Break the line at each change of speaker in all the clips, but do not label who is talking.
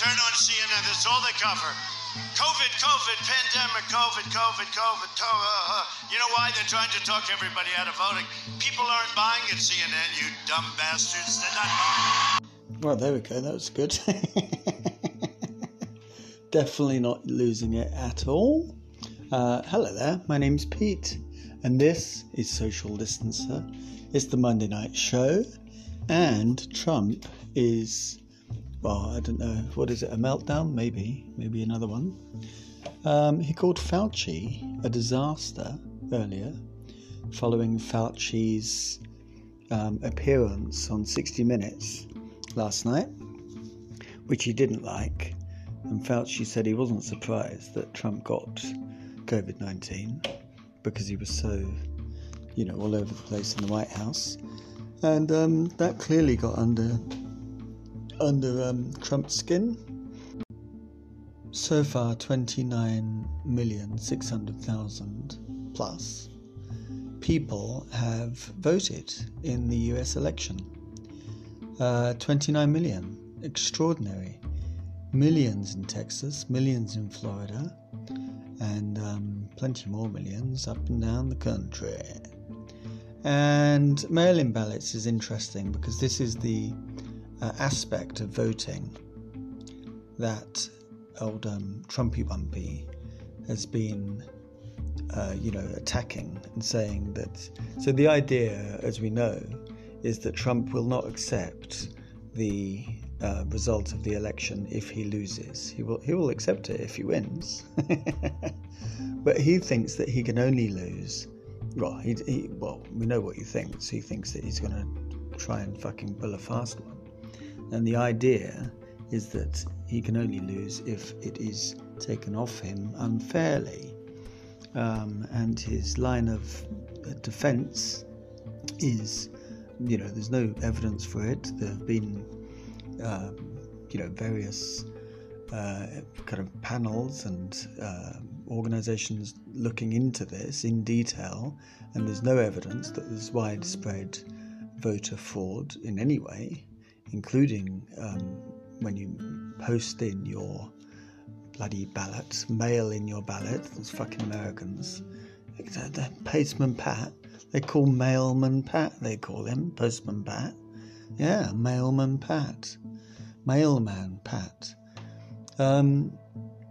Turn on CNN, that's all they cover. COVID, COVID, pandemic, COVID, COVID, COVID, COVID. You know why? They're trying to talk everybody out of voting. People aren't buying at CNN, you dumb bastards. They're not buying.
Well, there we go. That was good. Definitely not losing it at all. Uh, hello there. My name's Pete, and this is Social Distancer. It's the Monday night show, and Trump is well, I don't know, what is it, a meltdown? Maybe, maybe another one. Um, he called Fauci a disaster earlier, following Fauci's um, appearance on 60 Minutes last night, which he didn't like. And Fauci said he wasn't surprised that Trump got COVID 19 because he was so, you know, all over the place in the White House. And um, that clearly got under under um, Trump's skin. So far, 29,600,000 plus people have voted in the US election. Uh, 29 million, extraordinary. Millions in Texas, millions in Florida, and um, plenty more millions up and down the country. And mail in ballots is interesting because this is the uh, aspect of voting that old um, Trumpy Bumpy has been, uh, you know, attacking and saying that. So the idea, as we know, is that Trump will not accept the uh, result of the election if he loses. He will he will accept it if he wins, but he thinks that he can only lose. Well, he, he well we know what he thinks. He thinks that he's going to try and fucking pull a fast one. And the idea is that he can only lose if it is taken off him unfairly. Um, and his line of defense is, you know, there's no evidence for it. There have been, um, you know, various uh, kind of panels and uh, organizations looking into this in detail, and there's no evidence that there's widespread voter fraud in any way including um, when you post in your bloody ballot, mail in your ballot, those fucking Americans. Postman Pat, they call mailman Pat, they call him, postman Pat. Yeah, mailman Pat. Mailman Pat. Um,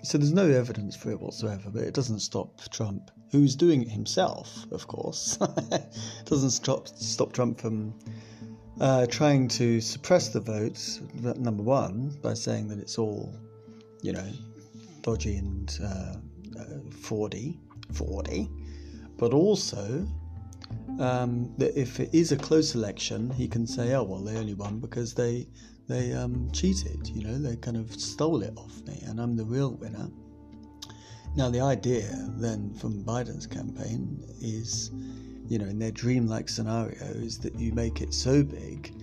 so there's no evidence for it whatsoever, but it doesn't stop Trump, who's doing it himself, of course. doesn't stop stop Trump from uh, trying to suppress the votes, number one, by saying that it's all, you know, dodgy and uh, uh, 40, 40, but also um, that if it is a close election, he can say, oh, well, they only won because they they um, cheated, you know, they kind of stole it off me, and I'm the real winner. Now, the idea then from Biden's campaign is you know, in their dreamlike scenario is that you make it so big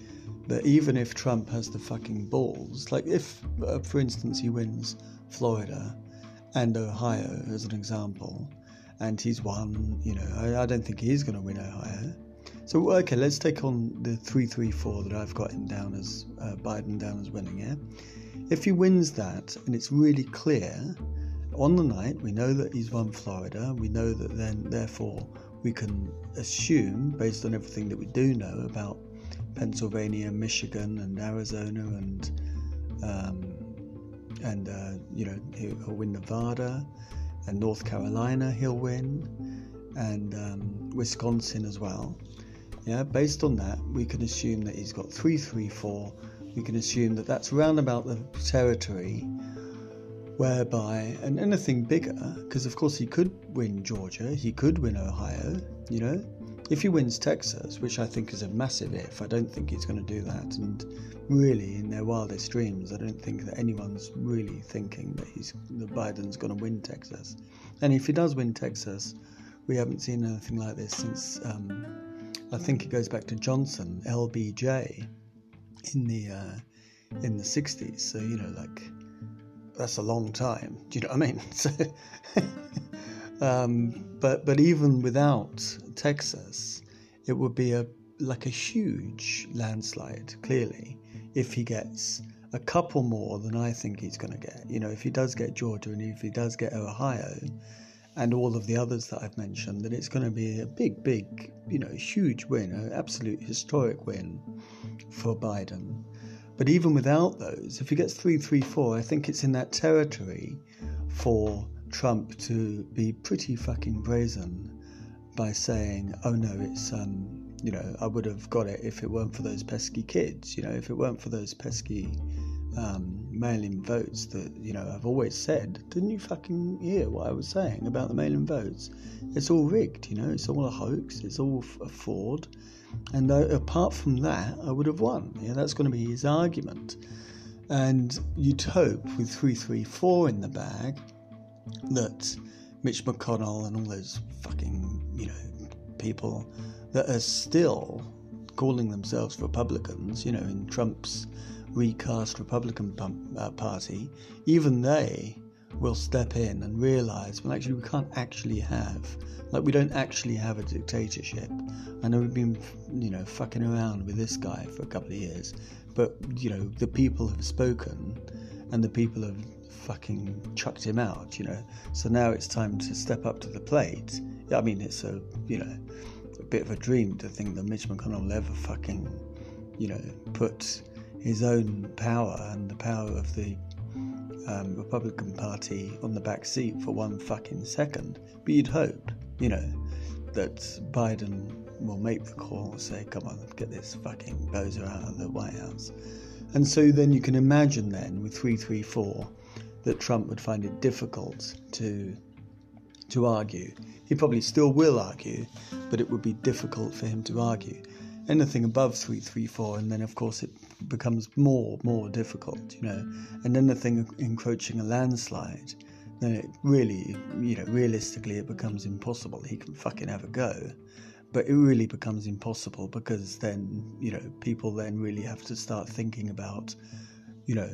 that even if Trump has the fucking balls, like if, uh, for instance, he wins Florida and Ohio as an example, and he's won, you know, I, I don't think he's going to win Ohio. So, okay, let's take on the 334 that I've got him down as uh, Biden down as winning, yeah? If he wins that and it's really clear, on the night, we know that he's won Florida, we know that then, therefore, we can assume, based on everything that we do know about Pennsylvania, Michigan, and Arizona, and um, and uh, you know he'll win Nevada, and North Carolina he'll win, and um, Wisconsin as well. Yeah, based on that, we can assume that he's got three, three, four. We can assume that that's around about the territory whereby, and anything bigger, because of course he could win Georgia, he could win Ohio, you know. If he wins Texas, which I think is a massive if, I don't think he's going to do that. And really, in their wildest dreams, I don't think that anyone's really thinking that he's that Biden's going to win Texas. And if he does win Texas, we haven't seen anything like this since um, I think it goes back to Johnson, LBJ, in the uh, in the 60s. So you know, like that's a long time. Do you know what I mean? So, um, but but even without Texas, it would be a like a huge landslide. Clearly, if he gets a couple more than I think he's going to get. You know, if he does get Georgia and if he does get Ohio and all of the others that I've mentioned, then it's going to be a big, big, you know, huge win, an absolute historic win for Biden. But even without those, if he gets 3 3 4, I think it's in that territory for Trump to be pretty fucking brazen by saying, oh no, it's, um, you know, I would have got it if it weren't for those pesky kids, you know, if it weren't for those pesky um, mail-in votes that you know I've always said. Didn't you fucking hear what I was saying about the mail-in votes? It's all rigged, you know. It's all a hoax. It's all a fraud. And uh, apart from that, I would have won. Yeah, that's going to be his argument. And you'd hope with three three four in the bag that Mitch McConnell and all those fucking you know people that are still calling themselves Republicans, you know, in Trump's recast Republican uh, Party, even they will step in and realize, well, actually, we can't actually have, like, we don't actually have a dictatorship. I know we've been, you know, fucking around with this guy for a couple of years, but, you know, the people have spoken and the people have fucking chucked him out, you know. So now it's time to step up to the plate. I mean, it's a, you know, a bit of a dream to think that Mitch McConnell will ever fucking, you know, put his own power and the power of the um, Republican Party on the back seat for one fucking second. But you'd hope, you know, that Biden will make the call and say, come on, get this fucking bozo out of the White House. And so then you can imagine then with 334 that Trump would find it difficult to to argue. He probably still will argue, but it would be difficult for him to argue anything above 334 and then of course it becomes more more difficult you know. And anything encroaching a landslide then it really you know realistically it becomes impossible. He can fucking have a go. But it really becomes impossible because then you know people then really have to start thinking about you know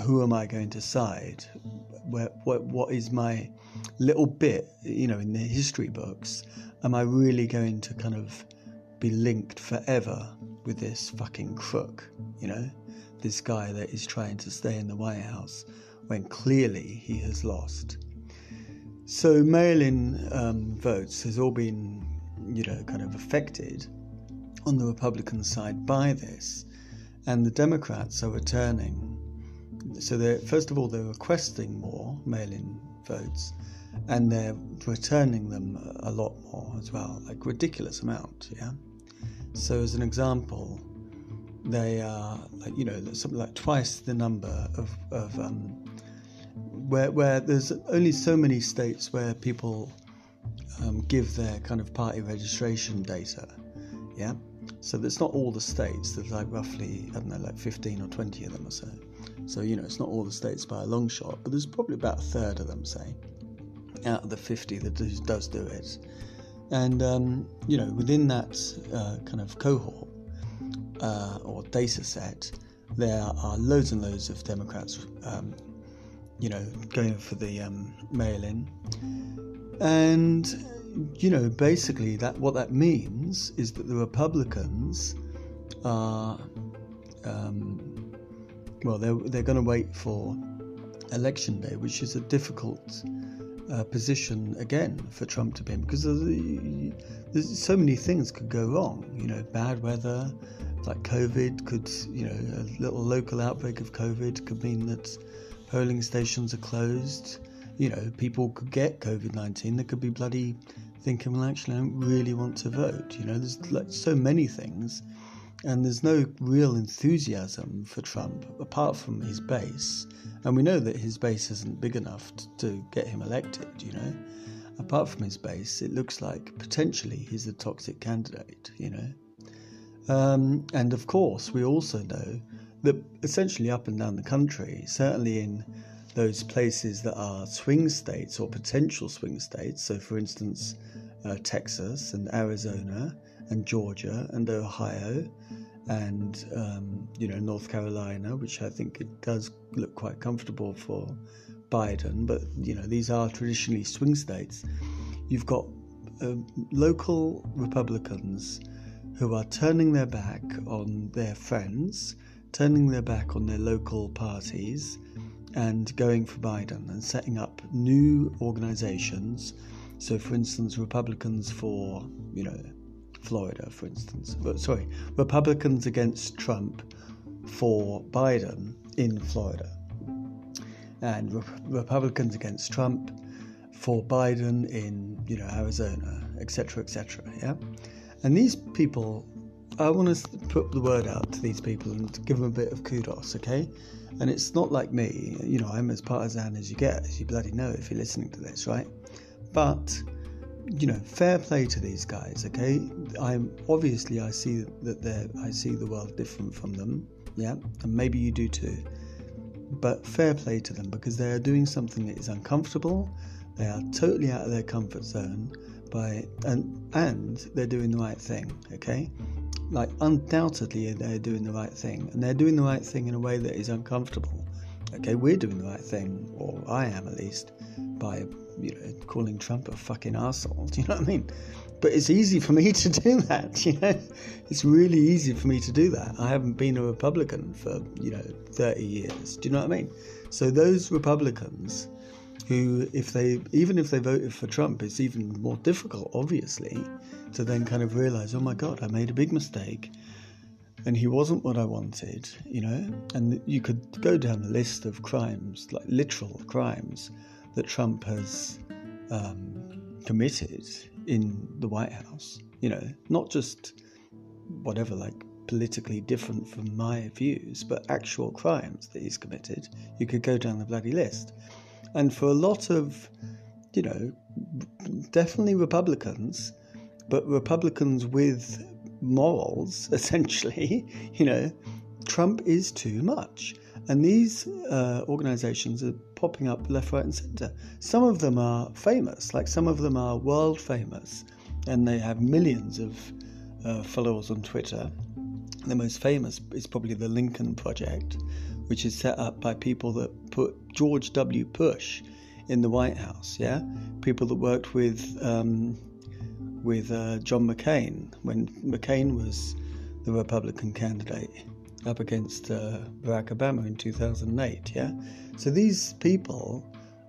who am i going to side? Where, what what is my little bit you know in the history books am i really going to kind of be linked forever with this fucking crook, you know? This guy that is trying to stay in the White House when clearly he has lost. So mail in um, votes has all been, you know, kind of affected on the Republican side by this. And the Democrats are returning. So they're, first of all, they're requesting more mail in votes and they're returning them a lot more as well, like ridiculous amount, yeah. So, as an example, they are you know something like twice the number of, of um, where where there's only so many states where people um, give their kind of party registration data. Yeah, so there's not all the states. There's like roughly I don't know like 15 or 20 of them or so. So you know it's not all the states by a long shot, but there's probably about a third of them, say, out of the 50 that does do it. And, um, you know, within that uh, kind of cohort uh, or data set, there are loads and loads of Democrats, um, you know, going for the um, mail in. And, you know, basically, that what that means is that the Republicans are, um, well, they're, they're going to wait for election day, which is a difficult uh, position again for Trump to be in because there's so many things could go wrong. You know, bad weather, like COVID could, you know, a little local outbreak of COVID could mean that polling stations are closed. You know, people could get COVID 19. They could be bloody thinking, well, actually, I don't really want to vote. You know, there's like so many things. And there's no real enthusiasm for Trump apart from his base. And we know that his base isn't big enough to get him elected, you know. Apart from his base, it looks like potentially he's a toxic candidate, you know. Um, and of course, we also know that essentially up and down the country, certainly in those places that are swing states or potential swing states, so for instance, uh, Texas and Arizona and Georgia and Ohio and um, you know North Carolina, which I think it does look quite comfortable for Biden. But you know these are traditionally swing states. You've got uh, local Republicans who are turning their back on their friends turning their back on their local parties and going for Biden and setting up new organizations. So, for instance, Republicans for, you know, Florida, for instance. Sorry, Republicans against Trump for Biden in Florida. And Re- Republicans against Trump for Biden in, you know, Arizona, etc., etc. Yeah? And these people I want to put the word out to these people and give them a bit of kudos, okay? And it's not like me, you know, I'm as partisan as you get, as you bloody know if you're listening to this, right? But, you know, fair play to these guys, okay? I'm obviously I see that they're I see the world different from them, yeah, and maybe you do too. But fair play to them because they are doing something that is uncomfortable. They are totally out of their comfort zone by and and they're doing the right thing, okay? like undoubtedly they're doing the right thing and they're doing the right thing in a way that is uncomfortable okay we're doing the right thing or i am at least by you know calling trump a fucking asshole do you know what i mean? But it's easy for me to do that you know? It's really easy for me to do that. I haven't been a republican for you know 30 years do you know what i mean? So those republicans who, if they, even if they voted for Trump, it's even more difficult, obviously, to then kind of realize, oh my God, I made a big mistake and he wasn't what I wanted, you know? And you could go down the list of crimes, like literal crimes, that Trump has um, committed in the White House, you know, not just whatever, like politically different from my views, but actual crimes that he's committed. You could go down the bloody list. And for a lot of, you know, definitely Republicans, but Republicans with morals, essentially, you know, Trump is too much. And these uh, organizations are popping up left, right, and center. Some of them are famous, like some of them are world famous, and they have millions of uh, followers on Twitter. The most famous is probably the Lincoln Project, which is set up by people that put George W. Bush in the White House. Yeah, people that worked with um, with uh, John McCain when McCain was the Republican candidate up against uh, Barack Obama in 2008. Yeah, so these people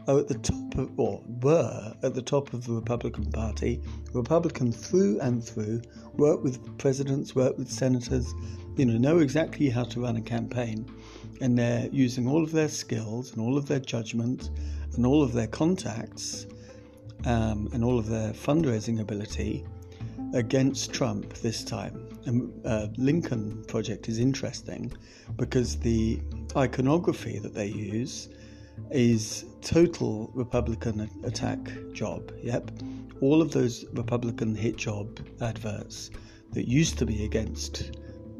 are at the top of, or were at the top of the Republican Party, Republican through and through, work with presidents, work with senators, you know, know exactly how to run a campaign and they're using all of their skills and all of their judgment and all of their contacts um, and all of their fundraising ability against Trump this time. And uh, Lincoln Project is interesting because the iconography that they use is total Republican attack job. Yep, all of those Republican hit job adverts that used to be against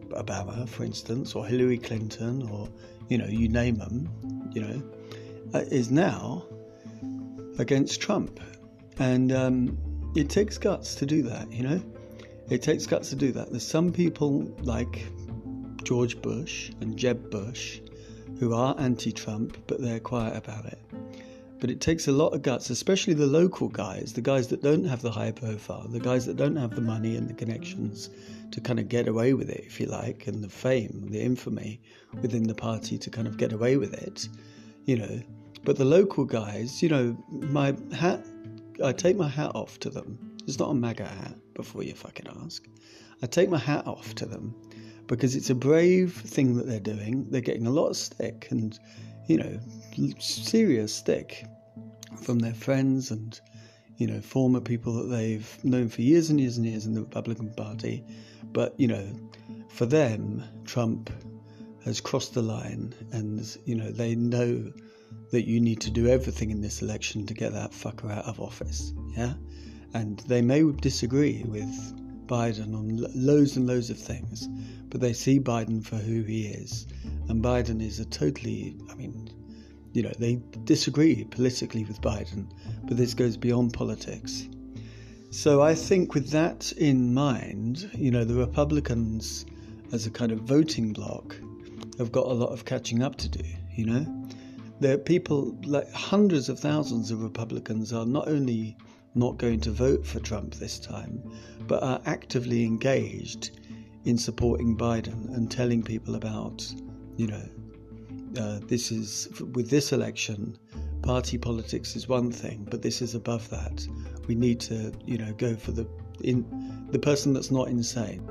Obama, for instance, or Hillary Clinton, or you know, you name them, you know, uh, is now against Trump, and um, it takes guts to do that. You know, it takes guts to do that. There's some people like George Bush and Jeb Bush who are anti-Trump, but they're quiet about it. But it takes a lot of guts, especially the local guys, the guys that don't have the high profile, the guys that don't have the money and the connections to kind of get away with it, if you like, and the fame, the infamy within the party to kind of get away with it, you know. But the local guys, you know, my hat, I take my hat off to them. It's not a MAGA hat, before you fucking ask. I take my hat off to them because it's a brave thing that they're doing. They're getting a lot of stick and, you know, serious stick from their friends and, you know, former people that they've known for years and years and years in the Republican Party but, you know, for them, Trump has crossed the line and, you know, they know that you need to do everything in this election to get that fucker out of office. Yeah? And they may disagree with Biden on loads and loads of things, but they see Biden for who he is. And Biden is a totally, I mean, you know, they disagree politically with Biden, but this goes beyond politics. So I think with that in mind, you know, the Republicans as a kind of voting bloc have got a lot of catching up to do, you know. There are people, like hundreds of thousands of Republicans, are not only not going to vote for Trump this time, but are actively engaged in supporting Biden and telling people about You know, uh, this is with this election, party politics is one thing, but this is above that. We need to, you know, go for the in the person that's not insane.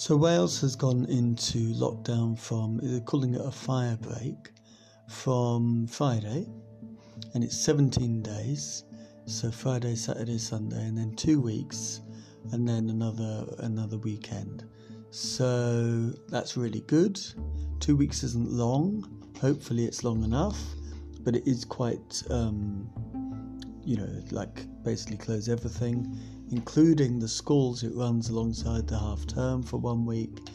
So Wales has gone into lockdown from they're calling it a fire break from Friday, and it's 17 days. So Friday, Saturday, Sunday, and then two weeks, and then another another weekend. So that's really good. Two weeks isn't long. Hopefully, it's long enough, but it is quite, um, you know, like basically close everything, including the schools. It runs alongside the half term for one week,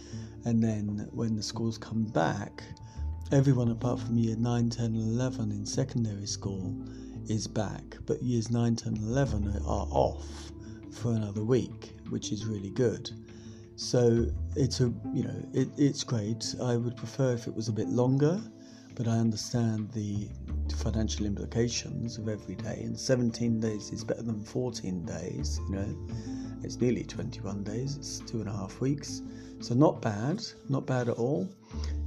and then when the schools come back, everyone apart from year 9, 10, and 11 in secondary school is back, but years 9, 10, and 11 are off for another week, which is really good. So it's a you know it, it's great. I would prefer if it was a bit longer but I understand the financial implications of every day. And 17 days is better than 14 days, you know. It's nearly 21 days, it's two and a half weeks. So, not bad, not bad at all.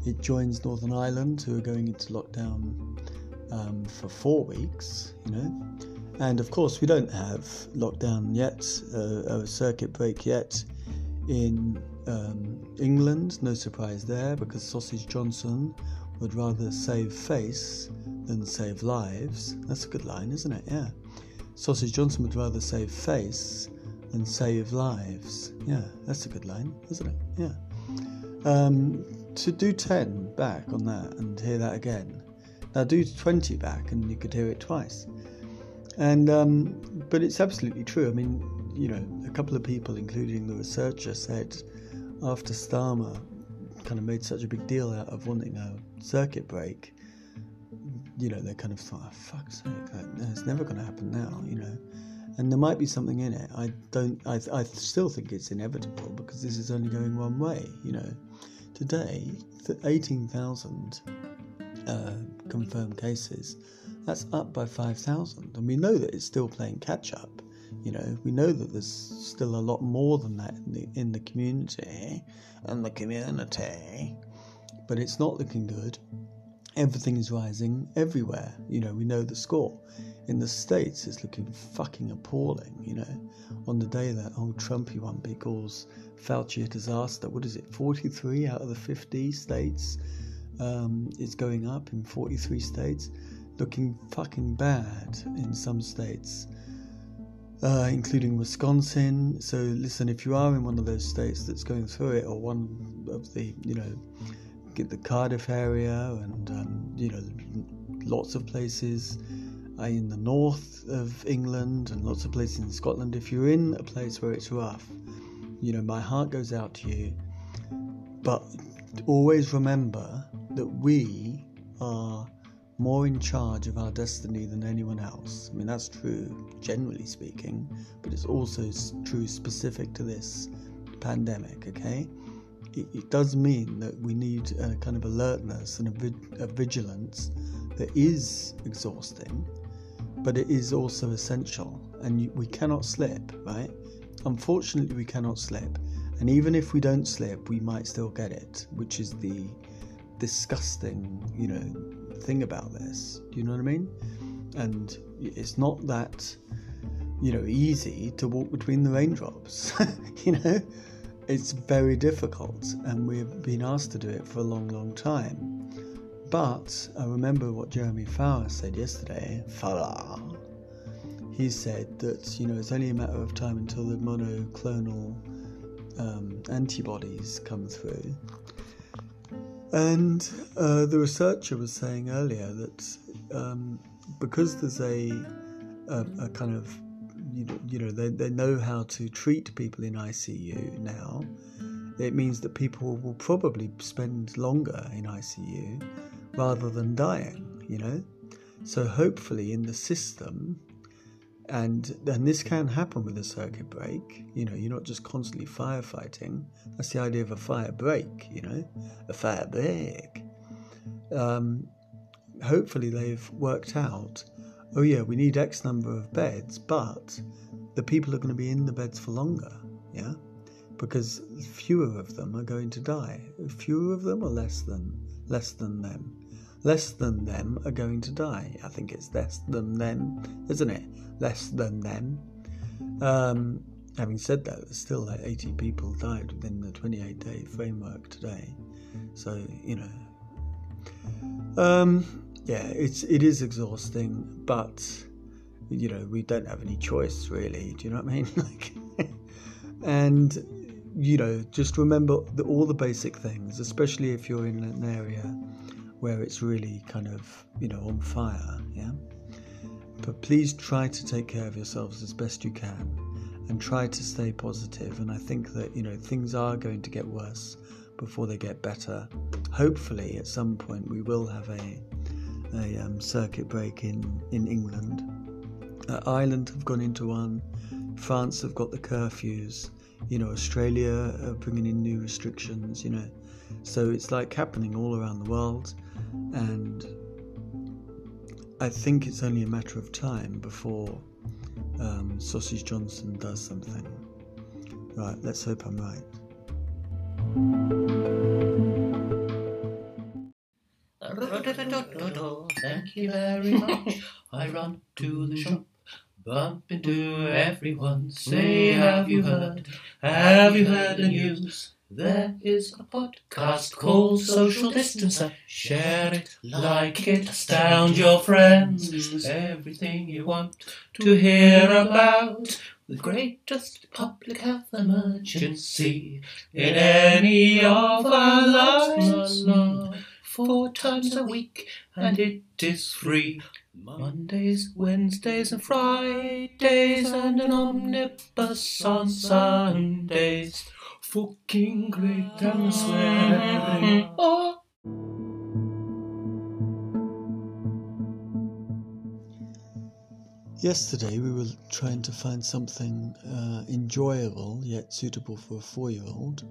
It joins Northern Ireland, who are going into lockdown um, for four weeks, you know. And of course, we don't have lockdown yet, uh, a circuit break yet in um, England. No surprise there because Sausage Johnson would rather save face than save lives. That's a good line, isn't it? Yeah. Sausage Johnson would rather save face than save lives. Yeah, that's a good line, isn't it? Yeah. Um, to do 10 back on that and hear that again. Now do 20 back and you could hear it twice. And um, but it's absolutely true. I mean, you know, a couple of people, including the researcher, said after Starmer kind of made such a big deal out of wanting a circuit break, you know, they kind of thought, oh, fuck's sake, it's never going to happen now, you know. And there might be something in it. I don't. I, I still think it's inevitable because this is only going one way. You know, today, eighteen thousand uh, confirmed cases. That's up by five thousand, and we know that it's still playing catch up. You know, we know that there's still a lot more than that in the, in the community, and the community, but it's not looking good. Everything is rising everywhere. You know, we know the score. In the States, it's looking fucking appalling. You know, on the day that old Trumpy one calls Fauci a disaster, what is it, 43 out of the 50 states um, is going up in 43 states, looking fucking bad in some states uh, including Wisconsin. So, listen, if you are in one of those states that's going through it, or one of the, you know, the Cardiff area, and um, you know, lots of places uh, in the north of England, and lots of places in Scotland. If you're in a place where it's rough, you know, my heart goes out to you. But always remember that we are more in charge of our destiny than anyone else. I mean, that's true, generally speaking, but it's also true specific to this pandemic, okay? It, it does mean that we need a kind of alertness and a, a vigilance that is exhausting, but it is also essential, and you, we cannot slip, right? Unfortunately, we cannot slip. And even if we don't slip, we might still get it, which is the disgusting, you know, thing about this. Do you know what I mean? And it's not that, you know, easy to walk between the raindrops. you know, it's very difficult, and we've been asked to do it for a long, long time. But I remember what Jeremy Fowler said yesterday. Fowler. He said that you know it's only a matter of time until the monoclonal um, antibodies come through, and uh, the researcher was saying earlier that um, because there's a, a, a, kind of, you know, you know they, they know how to treat people in ICU now, it means that people will probably spend longer in ICU rather than dying, you know? So hopefully in the system, and and this can happen with a circuit break. You know, you're not just constantly firefighting. That's the idea of a fire break. You know, a fire break. Um, hopefully, they've worked out. Oh yeah, we need X number of beds, but the people are going to be in the beds for longer. Yeah, because fewer of them are going to die. Fewer of them, or less than less than them. Less than them are going to die. I think it's less than them, isn't it? Less than them. Um, having said that, there's still like 80 people died within the 28 day framework today. So you know, um, yeah, it's it is exhausting, but you know we don't have any choice really. Do you know what I mean? like, and you know, just remember the, all the basic things, especially if you're in an area where it's really kind of you know on fire. Yeah, but please try to take care of yourselves as best you can and try to stay positive. positive and i think that you know things are going to get worse before they get better hopefully at some point we will have a a um, circuit break in in england. Uh, ireland have gone into one. France have got the curfews. You know australia are bringing in new restrictions you know. So it's like happening all around the world. And i think it's only a matter of time before um, Sausage Johnson does something. Right, let's hope I'm right.
Thank you very much. I run to the shop, bump into everyone. Say, have you heard? Have you heard the news? There is a podcast called Social Distancer. Share it, like it, astound your friends. Everything you want to hear about the greatest public health emergency in any of our lives. Four times a week, and it is free. Mondays, Wednesdays, and Fridays, and an omnibus on Sundays fucking great swearing. Oh.
Yesterday we were trying to find something uh, enjoyable yet suitable for a four year old,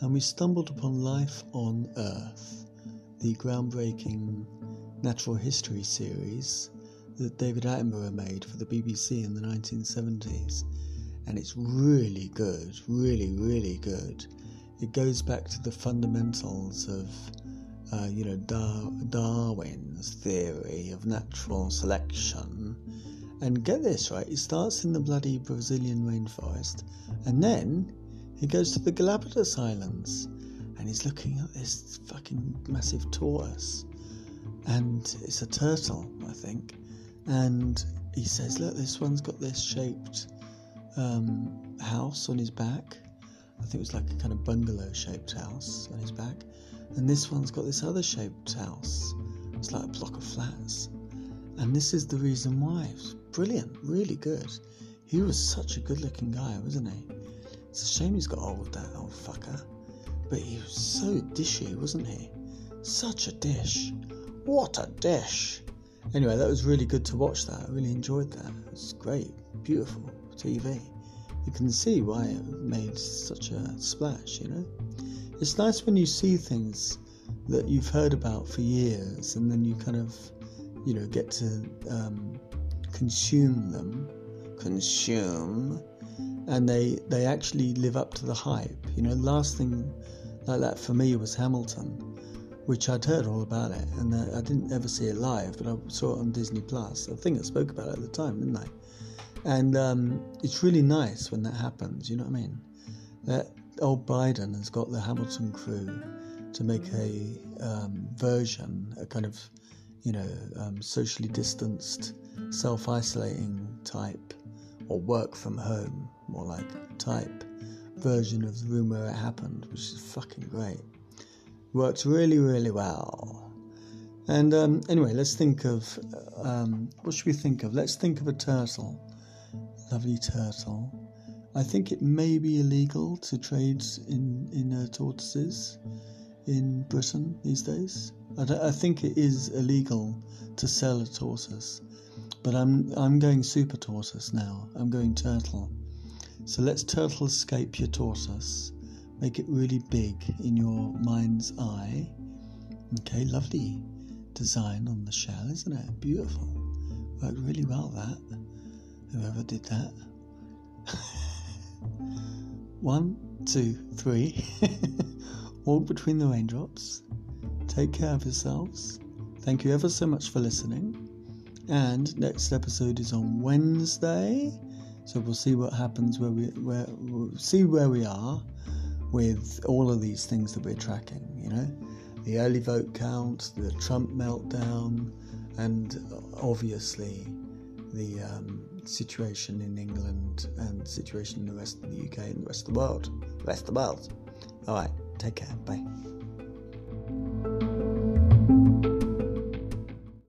and we stumbled upon Life on Earth, the groundbreaking natural history series that David Attenborough made for the BBC in the 1970s and it's really good, really, really good. It goes back to the fundamentals of, uh, you know, Dar- Darwin's theory of natural selection. And get this right, it starts in the bloody Brazilian rainforest, and then he goes to the Galapagos Islands, and he's looking at this fucking massive tortoise, and it's a turtle, I think, and he says, "Look, this one's got this shaped." um, house on his back. I think it was like a kind of bungalow shaped house on his back. And this one's got this other shaped house. It's like a block of flats. And this is the reason why. It's brilliant, really good. He was such a good looking guy, wasn't he? It's a shame he's got old, that old fucker. But he was so dishy, wasn't he? Such a dish. What a dish. Anyway, that was really good to watch that. I really enjoyed that. It was great, beautiful. TV. You can see why it made such a splash, you know? It's nice when you see things that you've heard about for years and then you kind of, you know, get to um, consume them, consume, and they, they actually live up to the hype. You know, last thing like that for me was Hamilton, which I'd heard all about it, and uh, I didn't ever see it live, but I saw it on Disney Plus. I think I spoke about it at the time, didn't I? And um, it's really nice when that happens, you know what I mean? That old Biden has got the Hamilton crew to make a um, version, a kind of, you know, um, socially distanced, self isolating type, or work from home, more like type version of the room where it happened, which is fucking great. Worked really, really well. And um, anyway, let's think of um, what should we think of? Let's think of a turtle lovely turtle. I think it may be illegal to trade in in uh, tortoises in Britain these days. I, I, think it is illegal to sell a tortoise, but I'm I'm going super tortoise now. I'm going turtle. So let's turtle escape your tortoise. Make it really big in your mind's eye. Okay, lovely design on the shell, isn't it? Beautiful. Worked really well that whoever did that. One, two, three. Walk between the raindrops. Take care of yourselves. Thank you ever so much for listening. And next episode is on Wednesday. So we'll see what happens where we where we'll see where we are with all of these things that we're tracking, you know? The early vote count, the Trump meltdown, and obviously the um, situation in England and situation in the rest of the UK and the rest of the world. The rest of the world. All right, take care. Bye.